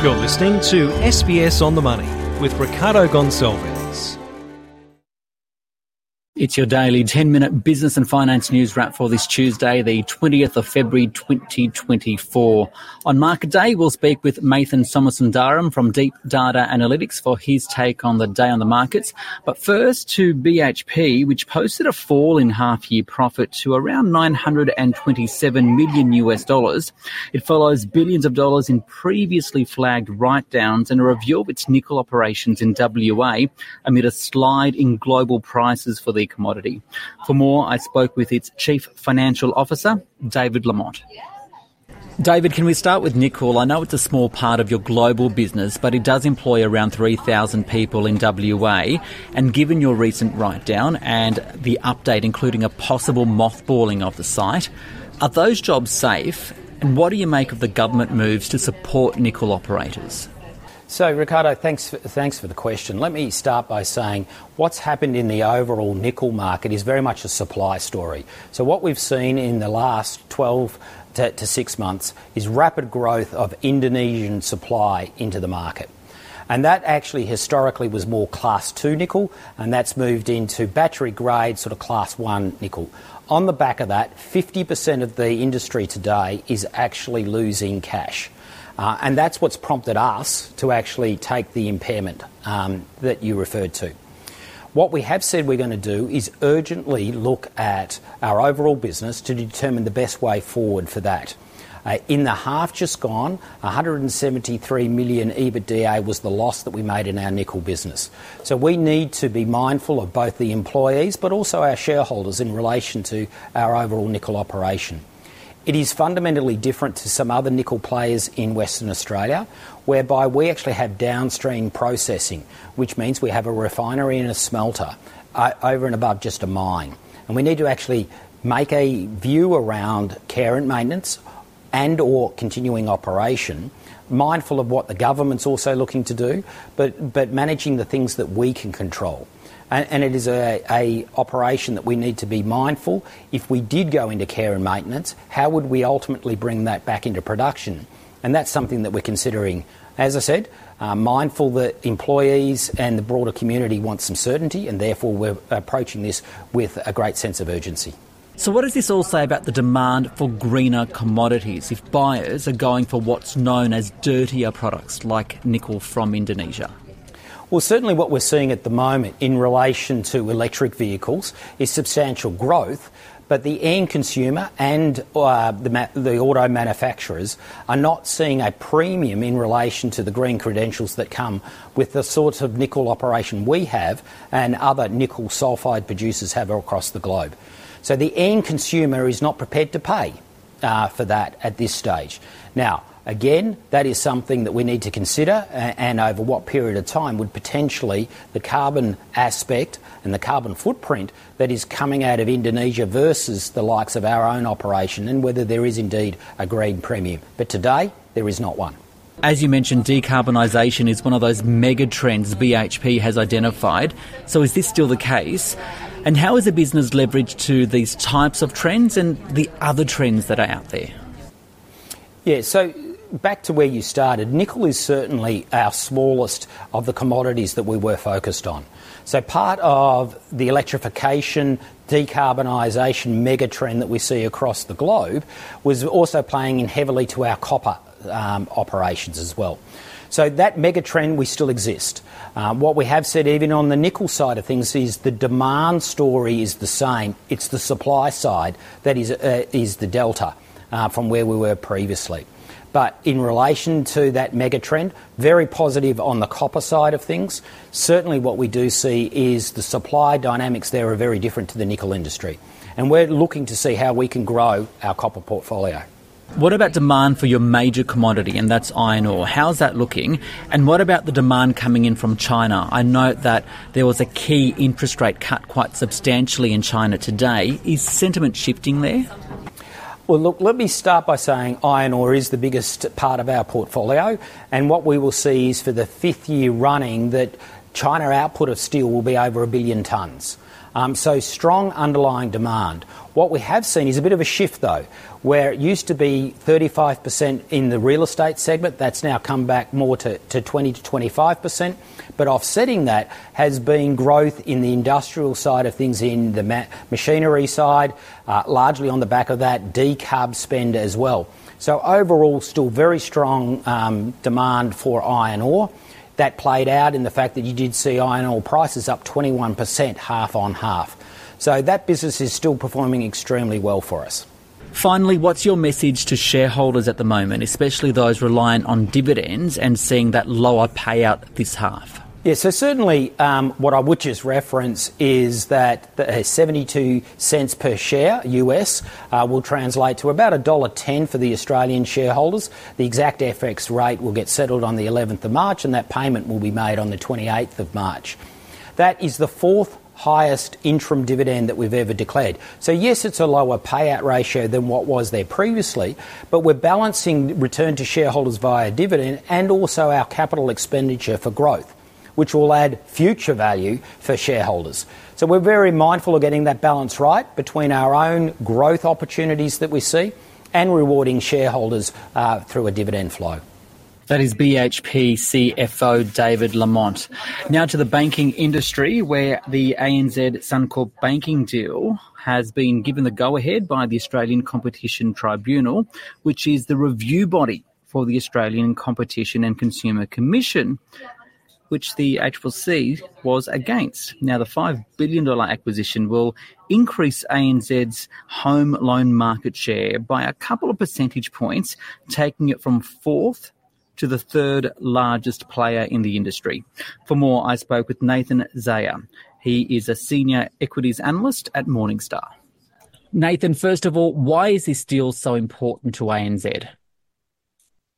You're listening to SBS on the Money with Ricardo Gonçalves. It's your daily 10 minute business and finance news wrap for this Tuesday, the 20th of February 2024. On market day, we'll speak with Mathan Somasundaram from Deep Data Analytics for his take on the day on the markets. But first to BHP, which posted a fall in half year profit to around 927 million US dollars. It follows billions of dollars in previously flagged write downs and a review of its nickel operations in WA amid a slide in global prices for the commodity. For more, I spoke with its Chief Financial Officer, David Lamont. David, can we start with nickel? I know it's a small part of your global business, but it does employ around 3,000 people in WA. And given your recent write down and the update, including a possible mothballing of the site, are those jobs safe? And what do you make of the government moves to support nickel operators? So, Ricardo, thanks for, thanks for the question. Let me start by saying what's happened in the overall nickel market is very much a supply story. So, what we've seen in the last 12 to, to six months is rapid growth of Indonesian supply into the market. And that actually historically was more class 2 nickel, and that's moved into battery grade, sort of class 1 nickel. On the back of that, 50% of the industry today is actually losing cash. Uh, and that's what's prompted us to actually take the impairment um, that you referred to. What we have said we're going to do is urgently look at our overall business to determine the best way forward for that. Uh, in the half just gone, 173 million EBITDA was the loss that we made in our nickel business. So we need to be mindful of both the employees but also our shareholders in relation to our overall nickel operation. It is fundamentally different to some other nickel players in Western Australia, whereby we actually have downstream processing, which means we have a refinery and a smelter uh, over and above just a mine. And we need to actually make a view around care and maintenance and or continuing operation mindful of what the government's also looking to do but but managing the things that we can control and, it is a, a, operation that we need to be mindful. If we did go into care and maintenance, how would we ultimately bring that back into production? And that's something that we're considering. As I said, uh, mindful that employees and the broader community want some certainty, and therefore we're approaching this with a great sense of urgency. So, what does this all say about the demand for greener commodities if buyers are going for what's known as dirtier products like nickel from Indonesia? Well, certainly what we're seeing at the moment in relation to electric vehicles is substantial growth, but the end consumer and uh, the, ma- the, auto manufacturers are not seeing a premium in relation to the green credentials that come with the sort of nickel operation we have and other nickel sulfide producers have across the globe. So the end consumer is not prepared to pay uh, for that at this stage. Now, Again, that is something that we need to consider uh, and over what period of time would potentially the carbon aspect and the carbon footprint that is coming out of Indonesia versus the likes of our own operation and whether there is indeed a green premium. But today, there is not one. As you mentioned, decarbonisation is one of those mega trends BHP has identified. So is this still the case? And how is the business leveraged to these types of trends and the other trends that are out there? Yeah, so back to where you started, nickel is certainly our smallest of the commodities that we were focused on. So, part of the electrification, decarbonisation megatrend that we see across the globe was also playing in heavily to our copper um, operations as well. So, that megatrend, we still exist. Um, what we have said, even on the nickel side of things, is the demand story is the same. It's the supply side that is, uh, is the delta uh, from where we were previously. But in relation to that mega trend, very positive on the copper side of things. Certainly, what we do see is the supply dynamics there are very different to the nickel industry. And we're looking to see how we can grow our copper portfolio. What about demand for your major commodity, and that's iron ore? How's that looking? And what about the demand coming in from China? I note that there was a key interest rate cut quite substantially in China today. Is sentiment shifting there? Well, look, let me start by saying iron ore is the biggest part of our portfolio, and what we will see is for the fifth year running that China output of steel will be over a billion tonnes. Um, so strong underlying demand. What we have seen is a bit of a shift, though, where it used to be 35% in the real estate segment. That's now come back more to, to 20 to 25%. But offsetting that has been growth in the industrial side of things, in the ma- machinery side, uh, largely on the back of that, decarb spend as well. So overall, still very strong um, demand for iron ore. That played out in the fact that you did see iron ore prices up 21% half on half. So that business is still performing extremely well for us. Finally, what's your message to shareholders at the moment, especially those reliant on dividends and seeing that lower payout this half? Yeah, so certainly um, what I would just reference is that the 72 cents per share US uh, will translate to about $1.10 for the Australian shareholders. The exact FX rate will get settled on the 11th of March and that payment will be made on the 28th of March. That is the fourth highest interim dividend that we've ever declared. So, yes, it's a lower payout ratio than what was there previously, but we're balancing return to shareholders via dividend and also our capital expenditure for growth, which will add future value for shareholders. So, we're very mindful of getting that balance right between our own growth opportunities that we see and rewarding shareholders uh, through a dividend flow. That is BHP CFO David Lamont. Now to the banking industry, where the ANZ Suncorp banking deal has been given the go ahead by the Australian Competition Tribunal, which is the review body for the Australian Competition and Consumer Commission, which the ACCC was against. Now, the $5 billion acquisition will increase ANZ's home loan market share by a couple of percentage points, taking it from fourth to the third largest player in the industry. For more, I spoke with Nathan Zaia. He is a senior equities analyst at Morningstar. Nathan, first of all, why is this deal so important to ANZ?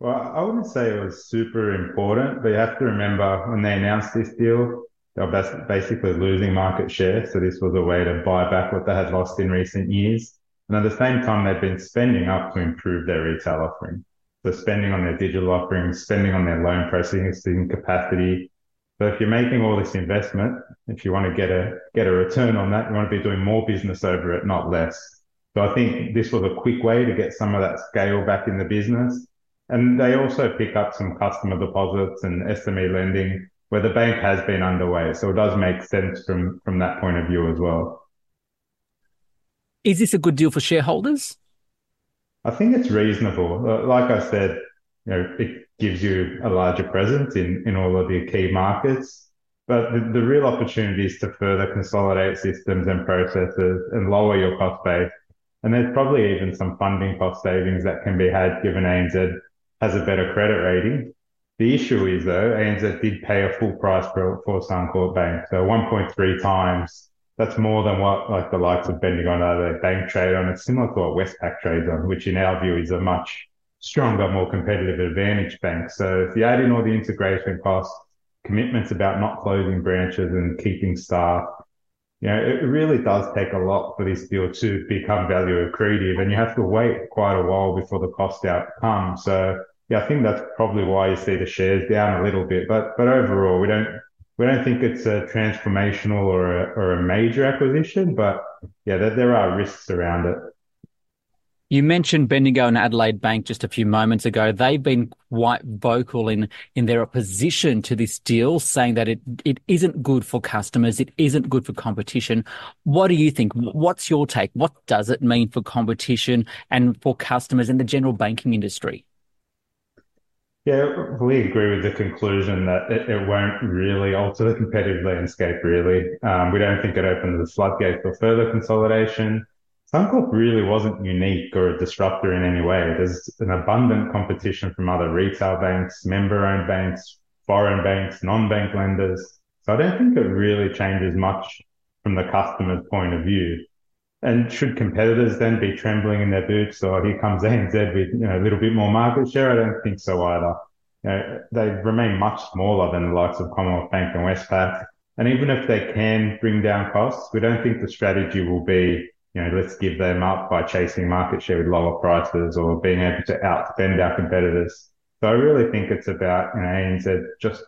Well, I wouldn't say it was super important, but you have to remember when they announced this deal, they were basically losing market share. So this was a way to buy back what they had lost in recent years. And at the same time, they've been spending up to improve their retail offering. Spending on their digital offerings, spending on their loan processing capacity. So if you're making all this investment, if you want to get a get a return on that, you want to be doing more business over it, not less. So I think this was a quick way to get some of that scale back in the business. And they also pick up some customer deposits and SME lending where the bank has been underway. So it does make sense from, from that point of view as well. Is this a good deal for shareholders? I think it's reasonable. Uh, like I said, you know, it gives you a larger presence in, in all of your key markets. But the, the real opportunity is to further consolidate systems and processes and lower your cost base. And there's probably even some funding cost savings that can be had given ANZ has a better credit rating. The issue is though, ANZ did pay a full price for, for Suncorp Bank. So 1.3 times that's more than what like the likes of Bendigo other bank trade on. It's similar to what Westpac trades on, which in our view is a much stronger, more competitive advantage bank. So if you add in all the integration costs, commitments about not closing branches and keeping staff, you know, it really does take a lot for this deal to become value accretive and you have to wait quite a while before the cost out comes. So yeah, I think that's probably why you see the shares down a little bit, but, but overall, we don't, we don't think it's a transformational or a, or a major acquisition, but yeah, there, there are risks around it. You mentioned Bendigo and Adelaide Bank just a few moments ago. They've been quite vocal in, in their opposition to this deal, saying that it, it isn't good for customers. It isn't good for competition. What do you think? What's your take? What does it mean for competition and for customers in the general banking industry? Yeah, we agree with the conclusion that it, it won't really alter the competitive landscape, really. Um, we don't think it opens the floodgate for further consolidation. Suncorp really wasn't unique or a disruptor in any way. There's an abundant competition from other retail banks, member-owned banks, foreign banks, non-bank lenders. So I don't think it really changes much from the customer's point of view. And should competitors then be trembling in their boots or here comes ANZ with, you know, a little bit more market share? I don't think so either. You know, they remain much smaller than the likes of Commonwealth Bank and Westpac. And even if they can bring down costs, we don't think the strategy will be, you know, let's give them up by chasing market share with lower prices or being able to outspend our competitors. So I really think it's about, you know, ANZ just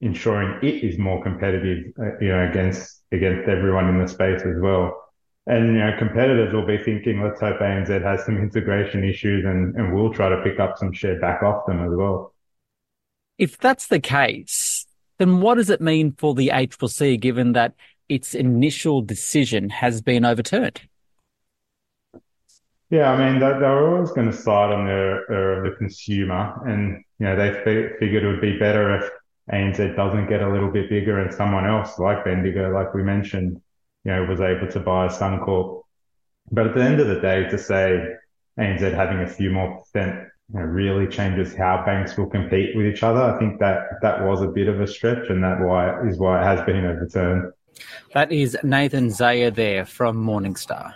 ensuring it is more competitive, uh, you know, against against everyone in the space as well. And you know, competitors will be thinking, let's hope ANZ has some integration issues, and and we'll try to pick up some share back off them as well. If that's the case, then what does it mean for the ACCC, given that its initial decision has been overturned? Yeah, I mean, they, they were always going to side on the, uh, the consumer, and you know, they figured it would be better if ANZ doesn't get a little bit bigger and someone else like Bendigo, like we mentioned, you know, was able to buy Suncorp. But at the end of the day, to say ANZ having a few more percent you know, really changes how banks will compete with each other. I think that that was a bit of a stretch, and that why is why it has been overturned. That is Nathan Zaia there from Morningstar.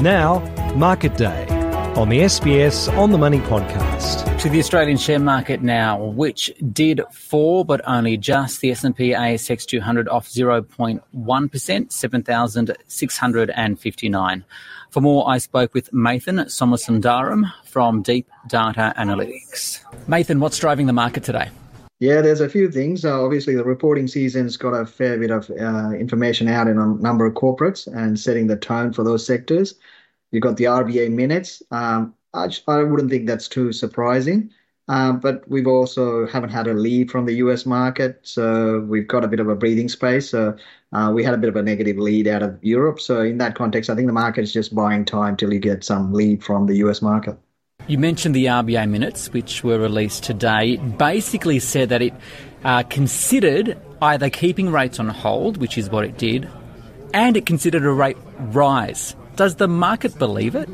Now, Market Day on the SBS On the Money podcast. To the Australian share market now, which did fall, but only just. The S&P ASX 200 off 0.1%, 7,659. For more, I spoke with Mathan Somasundaram from Deep Data Analytics. Nathan, what's driving the market today? Yeah, there's a few things. Uh, obviously, the reporting season's got a fair bit of uh, information out in a number of corporates and setting the tone for those sectors. You've got the RBA minutes. Um, I, I wouldn't think that's too surprising. Uh, but we've also haven't had a lead from the US market, so we've got a bit of a breathing space. So uh, we had a bit of a negative lead out of Europe. So in that context, I think the market is just buying time till you get some lead from the US market. You mentioned the RBA minutes, which were released today. It basically said that it uh, considered either keeping rates on hold, which is what it did, and it considered a rate rise. Does the market believe it?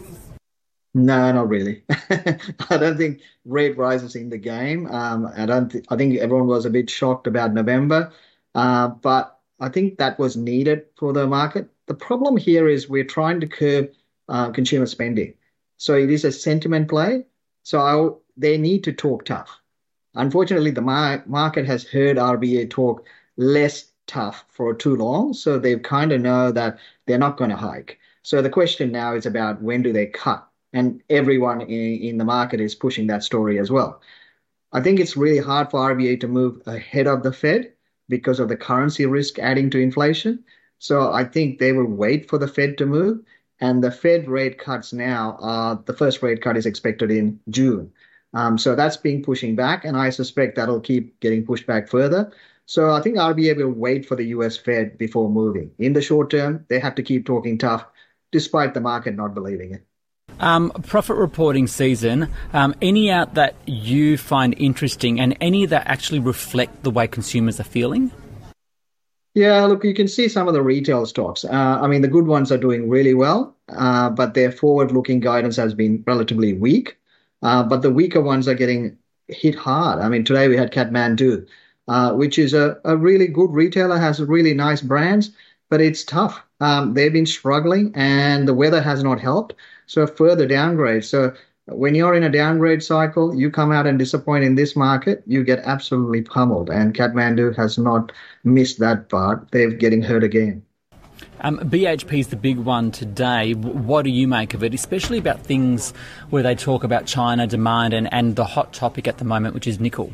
No, not really. I don't think rate rises in the game. Um, I don't. Th- I think everyone was a bit shocked about November, uh, but I think that was needed for the market. The problem here is we're trying to curb uh, consumer spending. So it is a sentiment play. So I, they need to talk tough. Unfortunately, the mar- market has heard RBA talk less tough for too long. So they kind of know that they're not going to hike. So the question now is about when do they cut? And everyone in, in the market is pushing that story as well. I think it's really hard for RBA to move ahead of the Fed because of the currency risk adding to inflation. So I think they will wait for the Fed to move. And the Fed rate cuts now, uh, the first rate cut is expected in June. Um, so that's being pushing back, and I suspect that'll keep getting pushed back further. So I think RBA will wait for the US Fed before moving. In the short term, they have to keep talking tough, despite the market not believing it. Um, profit reporting season, um, any out that you find interesting and any that actually reflect the way consumers are feeling? Yeah, look, you can see some of the retail stocks. Uh, I mean, the good ones are doing really well, uh, but their forward-looking guidance has been relatively weak. Uh, but the weaker ones are getting hit hard. I mean, today we had Kathmandu, uh, which is a, a really good retailer, has really nice brands, but it's tough. Um, they've been struggling, and the weather has not helped. So further downgrade. So when you're in a downgrade cycle, you come out and disappoint in this market, you get absolutely pummeled. And Kathmandu has not missed that part. They're getting hurt again. Um, BHP is the big one today. What do you make of it, especially about things where they talk about China demand and, and the hot topic at the moment, which is nickel?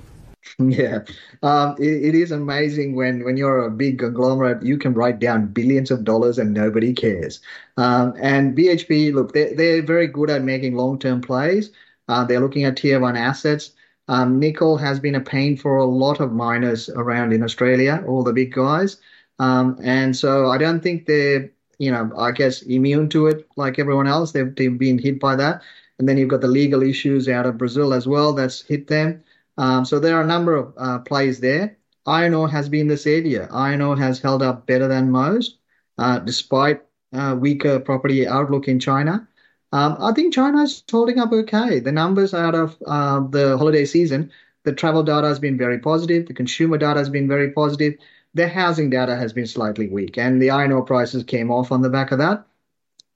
Yeah, um, it, it is amazing when when you're a big conglomerate, you can write down billions of dollars and nobody cares. Um, and BHP, look, they're, they're very good at making long term plays. Uh, they're looking at tier one assets. Um, nickel has been a pain for a lot of miners around in Australia, all the big guys. Um, and so I don't think they're, you know, I guess immune to it like everyone else. They've, they've been hit by that. And then you've got the legal issues out of Brazil as well that's hit them. Um, so there are a number of uh, plays there. Iron ore has been the savior. Iron ore has held up better than most, uh, despite uh, weaker property outlook in China. Um, I think China is holding up okay. The numbers out of uh, the holiday season, the travel data has been very positive. The consumer data has been very positive. The housing data has been slightly weak, and the iron ore prices came off on the back of that.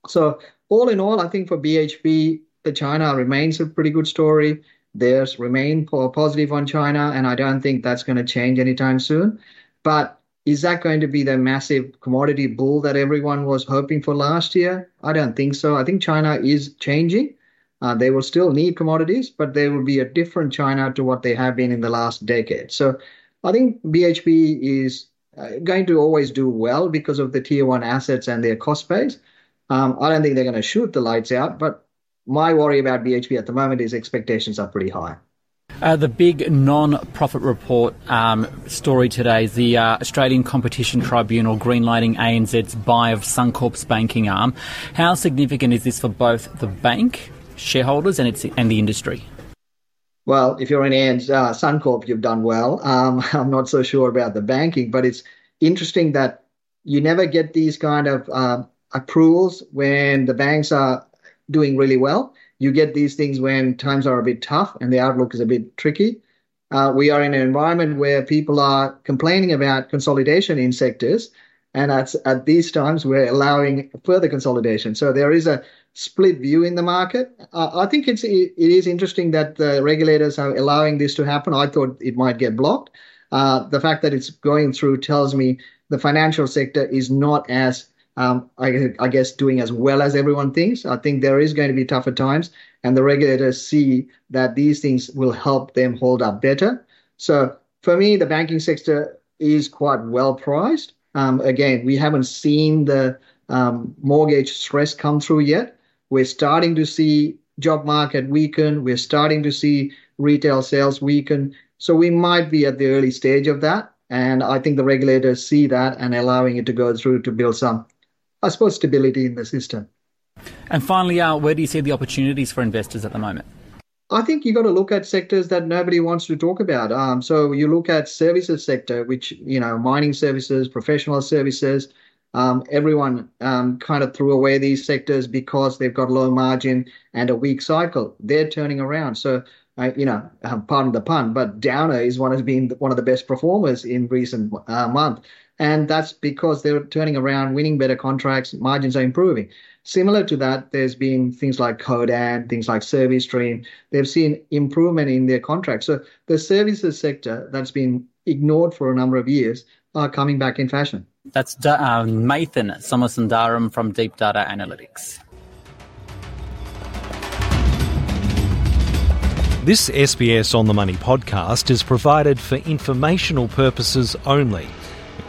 So all in all, I think for BHP, the China remains a pretty good story. There's remain positive on China, and I don't think that's going to change anytime soon. But is that going to be the massive commodity bull that everyone was hoping for last year? I don't think so. I think China is changing. Uh, they will still need commodities, but there will be a different China to what they have been in the last decade. So I think BHP is uh, going to always do well because of the tier one assets and their cost base. Um, I don't think they're going to shoot the lights out, but my worry about BHP at the moment is expectations are pretty high. Uh, the big non-profit report um, story today is the uh, Australian Competition Tribunal greenlighting ANZ's buy of Suncorp's banking arm. How significant is this for both the bank, shareholders, and its and the industry? Well, if you're in ANZ uh, Suncorp, you've done well. Um, I'm not so sure about the banking, but it's interesting that you never get these kind of uh, approvals when the banks are doing really well you get these things when times are a bit tough and the outlook is a bit tricky. Uh, we are in an environment where people are complaining about consolidation in sectors, and at, at these times we're allowing further consolidation. So there is a split view in the market. Uh, I think it's it, it is interesting that the regulators are allowing this to happen. I thought it might get blocked. Uh, the fact that it's going through tells me the financial sector is not as um, I, I, guess, doing as well as everyone thinks. I think there is going to be tougher times, and the regulators see that these things will help them hold up better. So for me, the banking sector is quite well priced. Um, again, we haven't seen the um, mortgage stress come through yet. We're starting to see job market weaken. We're starting to see retail sales weaken. So we might be at the early stage of that. And I think the regulators see that and allowing it to go through to build some I suppose, stability in the system. And finally, uh, where do you see the opportunities for investors at the moment? I think you've got to look at sectors that nobody wants to talk about. Um, so you look at services sector, which you know, mining services, professional services. Um, everyone um, kind of threw away these sectors because they've got low margin and a weak cycle. They're turning around. So uh, you know, um, pardon the pun, but Downer is one has been one of the best performers in recent uh, month. And that's because they're turning around, winning better contracts, margins are improving. Similar to that, there's been things like Codan, things like Service Stream. They've seen improvement in their contracts. So the services sector that's been ignored for a number of years are coming back in fashion. That's uh, Mathan Somasundaram from Deep Data Analytics. This SBS On the Money podcast is provided for informational purposes only.